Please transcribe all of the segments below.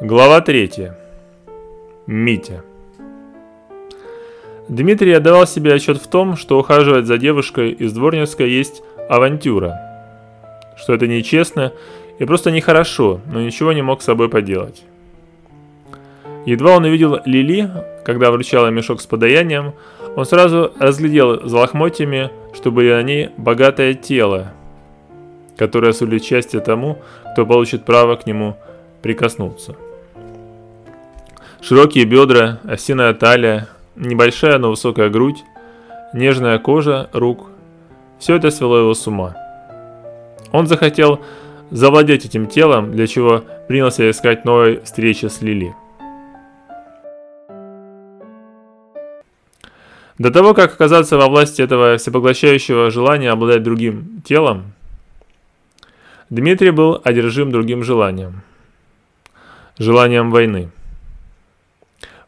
Глава 3. Митя. Дмитрий отдавал себе отчет в том, что ухаживать за девушкой из дворницкой есть авантюра. Что это нечестно и просто нехорошо, но ничего не мог с собой поделать. Едва он увидел Лили, когда вручала мешок с подаянием, он сразу разглядел за лохмотьями, что были на ней богатое тело, которое сулит счастье тому, кто получит право к нему прикоснуться. Широкие бедра, осиная талия, небольшая, но высокая грудь, нежная кожа рук – все это свело его с ума. Он захотел завладеть этим телом, для чего принялся искать новой встречи с Лили. До того, как оказаться во власти этого всепоглощающего желания обладать другим телом, Дмитрий был одержим другим желанием. Желанием войны.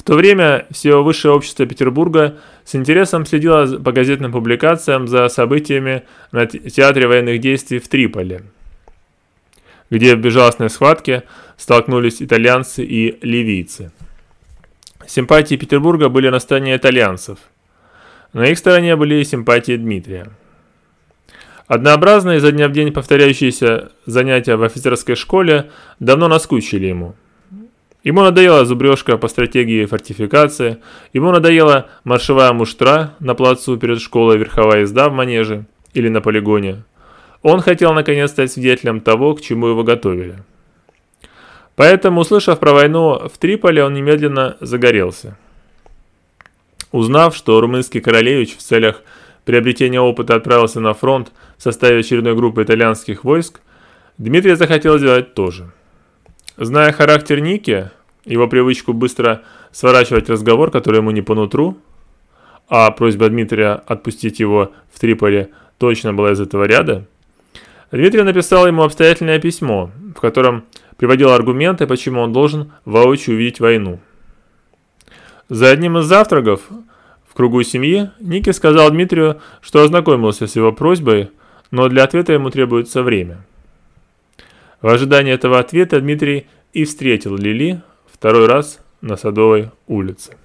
В то время все высшее общество Петербурга с интересом следило по газетным публикациям за событиями на театре военных действий в Триполи, где в безжалостной схватке столкнулись итальянцы и ливийцы. Симпатии Петербурга были на стороне итальянцев. На их стороне были и симпатии Дмитрия. Однообразные изо дня в день повторяющиеся занятия в офицерской школе давно наскучили ему – Ему надоела зубрежка по стратегии фортификации, ему надоела маршевая муштра на плацу перед школой, верховая езда в манеже или на полигоне. Он хотел наконец стать свидетелем того, к чему его готовили. Поэтому, услышав про войну в Триполи, он немедленно загорелся. Узнав, что румынский королевич в целях приобретения опыта отправился на фронт в составе очередной группы итальянских войск, Дмитрий захотел сделать то же. Зная характер Ники, его привычку быстро сворачивать разговор, который ему не по нутру, а просьба Дмитрия отпустить его в Триполи точно была из этого ряда, Дмитрий написал ему обстоятельное письмо, в котором приводил аргументы, почему он должен воочию увидеть войну. За одним из завтраков в кругу семьи Ники сказал Дмитрию, что ознакомился с его просьбой, но для ответа ему требуется время. В ожидании этого ответа Дмитрий и встретил Лили второй раз на Садовой улице.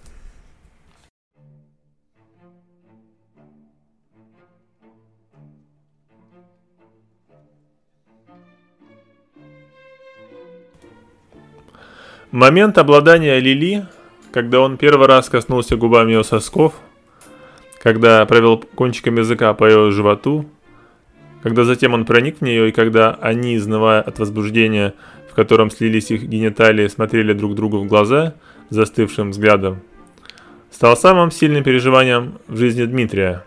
Момент обладания Лили, когда он первый раз коснулся губами ее сосков, когда провел кончиком языка по ее животу, когда затем он проник в нее, и когда они, изнывая от возбуждения, в котором слились их гениталии, смотрели друг другу в глаза застывшим взглядом, стал самым сильным переживанием в жизни Дмитрия.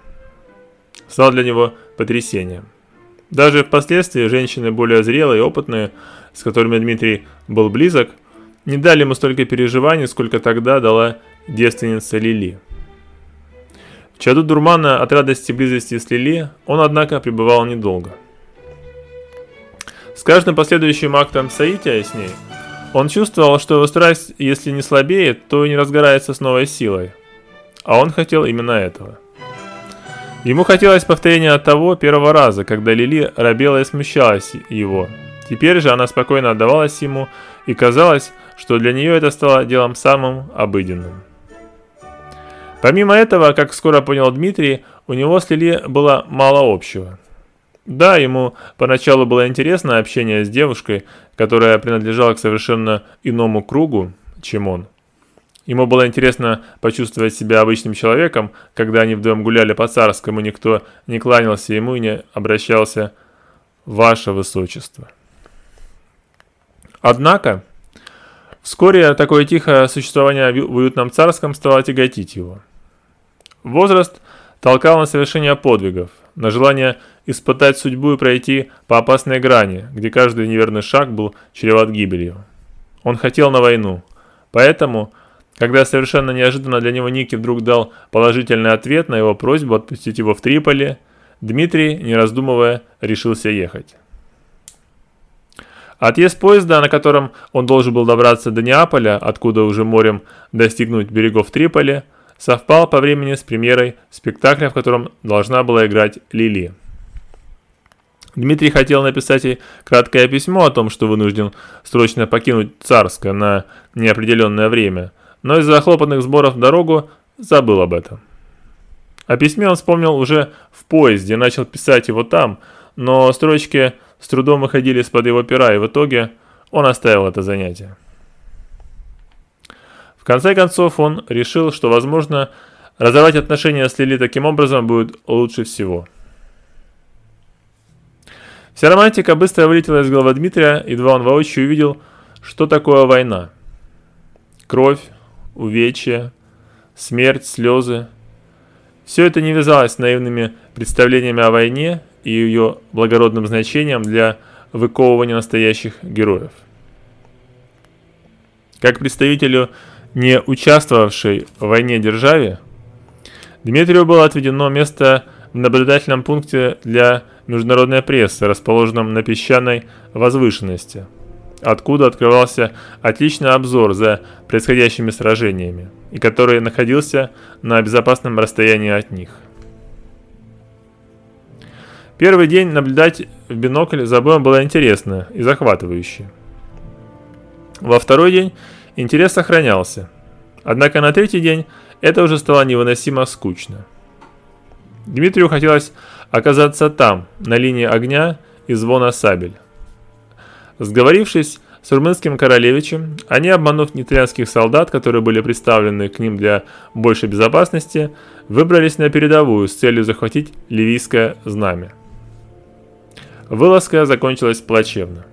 Стал для него потрясением. Даже впоследствии женщины более зрелые и опытные, с которыми Дмитрий был близок, не дали ему столько переживаний, сколько тогда дала девственница Лили. Чаду дурмана от радости близости с Лили он, однако, пребывал недолго. С каждым последующим актом соития с ней он чувствовал, что его страсть, если не слабеет, то и не разгорается с новой силой. А он хотел именно этого. Ему хотелось повторения того первого раза, когда Лили робела и смущалась его. Теперь же она спокойно отдавалась ему, и казалось, что для нее это стало делом самым обыденным. Помимо этого, как скоро понял Дмитрий, у него с Лили было мало общего. Да, ему поначалу было интересно общение с девушкой, которая принадлежала к совершенно иному кругу, чем он. Ему было интересно почувствовать себя обычным человеком, когда они вдвоем гуляли по царскому, никто не кланялся ему и не обращался «Ваше Высочество». Однако, вскоре такое тихое существование в уютном царском стало тяготить его. Возраст толкал на совершение подвигов, на желание испытать судьбу и пройти по опасной грани, где каждый неверный шаг был чреват гибелью. Он хотел на войну, поэтому, когда совершенно неожиданно для него Ники вдруг дал положительный ответ на его просьбу отпустить его в Триполи, Дмитрий, не раздумывая, решился ехать. Отъезд поезда, на котором он должен был добраться до Неаполя, откуда уже морем достигнуть берегов Триполи, совпал по времени с премьерой спектакля, в котором должна была играть Лили. Дмитрий хотел написать ей краткое письмо о том, что вынужден срочно покинуть Царское на неопределенное время, но из-за хлопотных сборов в дорогу забыл об этом. О письме он вспомнил уже в поезде, начал писать его там, но строчки с трудом выходили из-под его пера, и в итоге он оставил это занятие. Конце концов он решил, что, возможно, разорвать отношения с Лили таким образом будет лучше всего – Вся романтика быстро вылетела из головы Дмитрия, едва он воочию увидел, что такое война. Кровь, увечья, смерть, слезы. Все это не вязалось с наивными представлениями о войне и ее благородным значением для выковывания настоящих героев. Как представителю не участвовавшей в войне державе, Дмитрию было отведено место в наблюдательном пункте для международной прессы, расположенном на песчаной возвышенности, откуда открывался отличный обзор за происходящими сражениями, и который находился на безопасном расстоянии от них. Первый день наблюдать в бинокль за боем было интересно и захватывающе. Во второй день интерес сохранялся, однако на третий день это уже стало невыносимо скучно. Дмитрию хотелось оказаться там, на линии огня и звона сабель. Сговорившись с румынским королевичем, они, обманув нитрянских солдат, которые были представлены к ним для большей безопасности, выбрались на передовую с целью захватить ливийское знамя. Вылазка закончилась плачевно.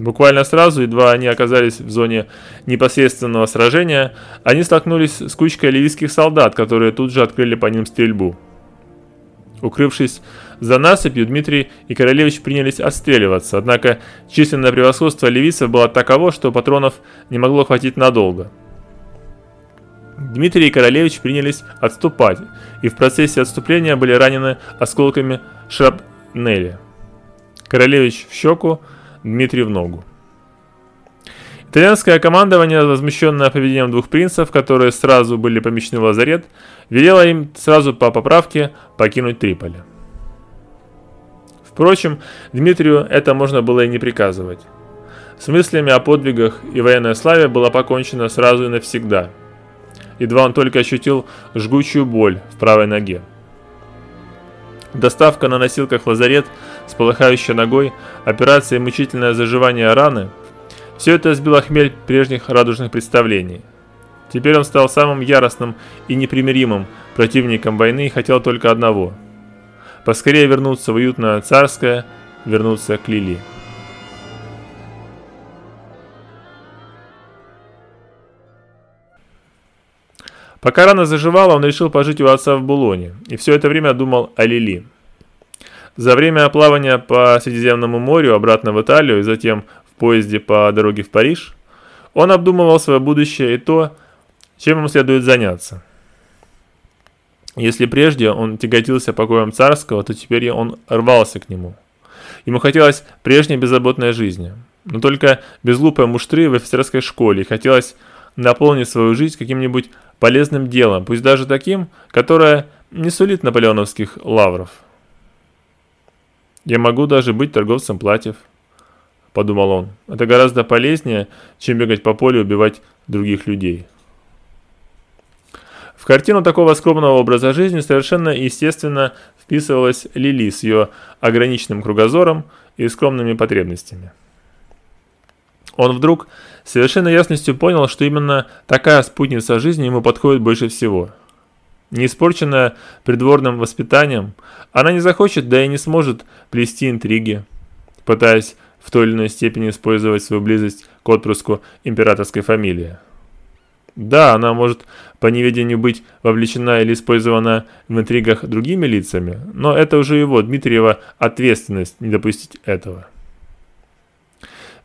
Буквально сразу, едва они оказались в зоне непосредственного сражения, они столкнулись с кучкой ливийских солдат, которые тут же открыли по ним стрельбу – Укрывшись за насыпью, Дмитрий и Королевич принялись отстреливаться, однако численное превосходство ливийцев было таково, что патронов не могло хватить надолго. Дмитрий и Королевич принялись отступать, и в процессе отступления были ранены осколками шрапнели. Королевич в щеку, Дмитрий в ногу. Итальянское командование, возмущенное поведением двух принцев, которые сразу были помещены в лазарет, велело им сразу по поправке покинуть Триполи. Впрочем, Дмитрию это можно было и не приказывать. С мыслями о подвигах и военной славе было покончено сразу и навсегда. Едва он только ощутил жгучую боль в правой ноге. Доставка на носилках в лазарет с полыхающей ногой, операция и мучительное заживание раны – все это сбило хмель прежних радужных представлений. Теперь он стал самым яростным и непримиримым противником войны и хотел только одного – поскорее вернуться в уютное царское, вернуться к Лили. Пока рана заживала, он решил пожить у отца в Булоне, и все это время думал о Лили. За время плавания по Средиземному морю обратно в Италию и затем поезде по дороге в Париж, он обдумывал свое будущее и то, чем ему следует заняться. Если прежде он тяготился покоем царского, то теперь он рвался к нему. Ему хотелось прежней беззаботной жизни, но только без глупой муштры в офицерской школе, и хотелось наполнить свою жизнь каким-нибудь полезным делом, пусть даже таким, которое не сулит наполеоновских лавров. Я могу даже быть торговцем платьев. – подумал он. «Это гораздо полезнее, чем бегать по полю и убивать других людей». В картину такого скромного образа жизни совершенно естественно вписывалась Лили с ее ограниченным кругозором и скромными потребностями. Он вдруг с совершенной ясностью понял, что именно такая спутница жизни ему подходит больше всего. Не испорченная придворным воспитанием, она не захочет, да и не сможет плести интриги, пытаясь в той или иной степени использовать свою близость к отпрыску императорской фамилии. Да, она может по неведению быть вовлечена или использована в интригах другими лицами, но это уже его, Дмитриева, ответственность не допустить этого.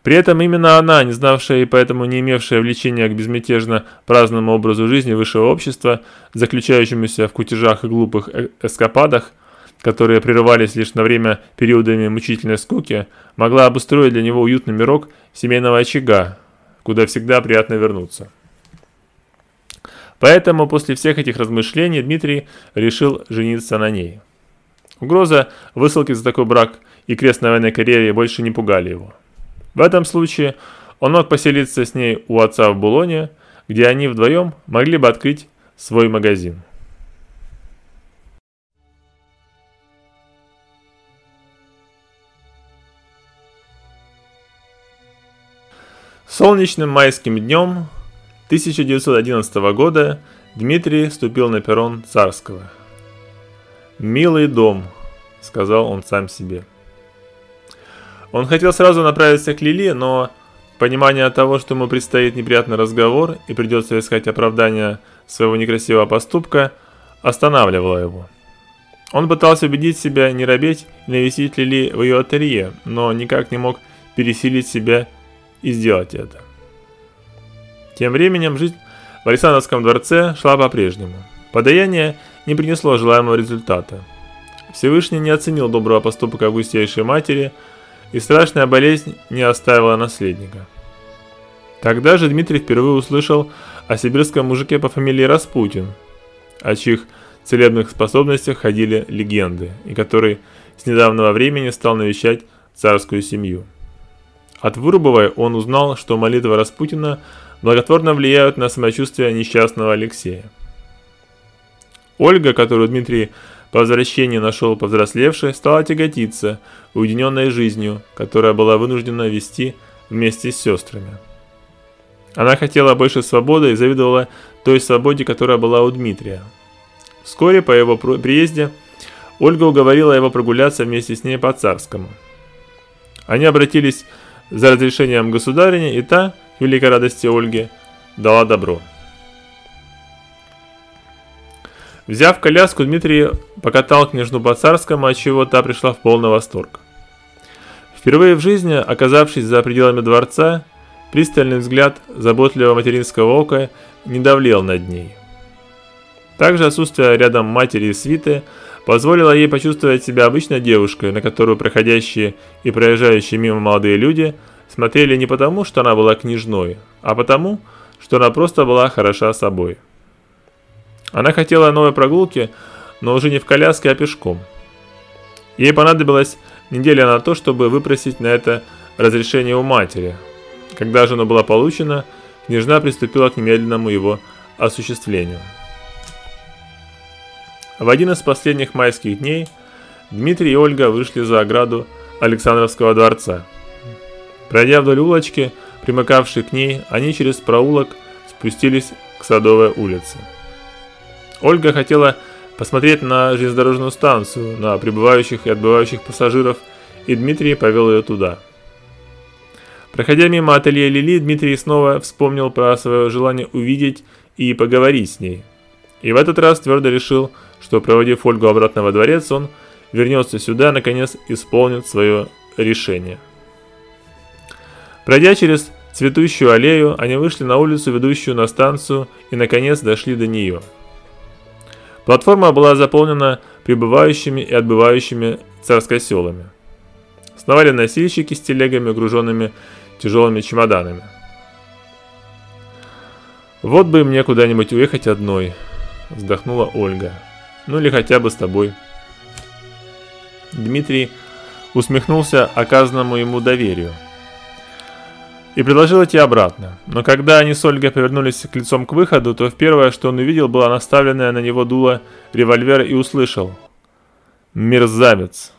При этом именно она, не знавшая и поэтому не имевшая влечения к безмятежно праздному образу жизни высшего общества, заключающемуся в кутежах и глупых э эскападах, которые прерывались лишь на время периодами мучительной скуки, могла обустроить для него уютный мирок семейного очага, куда всегда приятно вернуться. Поэтому после всех этих размышлений Дмитрий решил жениться на ней. Угроза высылки за такой брак и крест на военной карьере больше не пугали его. В этом случае он мог поселиться с ней у отца в Булоне, где они вдвоем могли бы открыть свой магазин. Солнечным майским днем 1911 года Дмитрий ступил на перрон Царского. «Милый дом», — сказал он сам себе. Он хотел сразу направиться к Лили, но понимание того, что ему предстоит неприятный разговор и придется искать оправдание своего некрасивого поступка, останавливало его. Он пытался убедить себя не робеть и навестить Лили в ее ателье, но никак не мог пересилить себя и сделать это. Тем временем жизнь в Александровском дворце шла по-прежнему. Подаяние не принесло желаемого результата. Всевышний не оценил доброго поступка августейшей матери, и страшная болезнь не оставила наследника. Тогда же Дмитрий впервые услышал о сибирском мужике по фамилии Распутин, о чьих целебных способностях ходили легенды, и который с недавнего времени стал навещать царскую семью. От Вырубовой он узнал, что молитва Распутина благотворно влияют на самочувствие несчастного Алексея. Ольга, которую Дмитрий по возвращении нашел повзрослевшей, стала тяготиться уединенной жизнью, которая была вынуждена вести вместе с сестрами. Она хотела больше свободы и завидовала той свободе, которая была у Дмитрия. Вскоре по его приезде Ольга уговорила его прогуляться вместе с ней по царскому. Они обратились за разрешением государыни, и та, к великой радости Ольги, дала добро. Взяв коляску, Дмитрий покатал княжну по царскому, от чего та пришла в полный восторг. Впервые в жизни, оказавшись за пределами дворца, пристальный взгляд заботливого материнского ока не давлел над ней. Также отсутствие рядом матери и свиты позволило ей почувствовать себя обычной девушкой, на которую проходящие и проезжающие мимо молодые люди смотрели не потому, что она была княжной, а потому, что она просто была хороша собой. Она хотела новой прогулки, но уже не в коляске, а пешком. Ей понадобилась неделя на то, чтобы выпросить на это разрешение у матери. Когда же оно было получено, княжна приступила к немедленному его осуществлению. В один из последних майских дней Дмитрий и Ольга вышли за ограду Александровского дворца. Пройдя вдоль улочки, примыкавшей к ней, они через проулок спустились к Садовой улице. Ольга хотела посмотреть на железнодорожную станцию, на прибывающих и отбывающих пассажиров, и Дмитрий повел ее туда. Проходя мимо ателье Лили, Дмитрий снова вспомнил про свое желание увидеть и поговорить с ней. И в этот раз твердо решил, что проводив Ольгу обратно во дворец, он вернется сюда, наконец исполнит свое решение. Пройдя через цветущую аллею, они вышли на улицу, ведущую на станцию, и наконец дошли до нее. Платформа была заполнена прибывающими и отбывающими царскоселами. Сновали носильщики с телегами, груженными тяжелыми чемоданами. «Вот бы мне куда-нибудь уехать одной», – вздохнула Ольга. «Ну или хотя бы с тобой». Дмитрий усмехнулся оказанному ему доверию – и предложил идти обратно. Но когда они с Ольгой повернулись к лицом к выходу, то первое, что он увидел, было наставленное на него дуло револьвера и услышал «Мерзавец».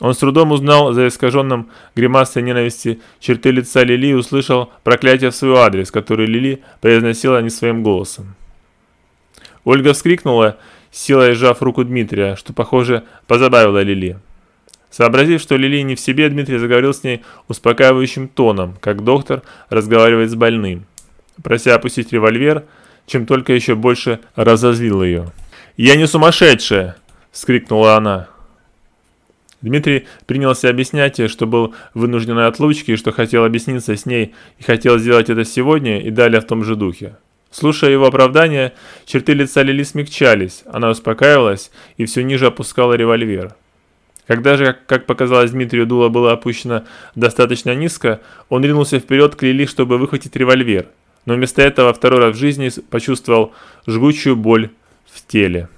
Он с трудом узнал за искаженным гримасой ненависти черты лица Лили и услышал проклятие в свой адрес, который Лили произносила не своим голосом. Ольга вскрикнула, силой сжав руку Дмитрия, что, похоже, позабавило Лили. Сообразив, что Лили не в себе, Дмитрий заговорил с ней успокаивающим тоном, как доктор разговаривает с больным, прося опустить револьвер, чем только еще больше разозлил ее. «Я не сумасшедшая!» – вскрикнула она. Дмитрий принялся объяснять ей, что был вынужденной отлучке и что хотел объясниться с ней и хотел сделать это сегодня и далее в том же духе. Слушая его оправдания, черты лица Лили смягчались, она успокаивалась и все ниже опускала револьвер. Когда же, как показалось Дмитрию, дуло было опущено достаточно низко, он ринулся вперед к Лили, чтобы выхватить револьвер, но вместо этого второй раз в жизни почувствовал жгучую боль в теле.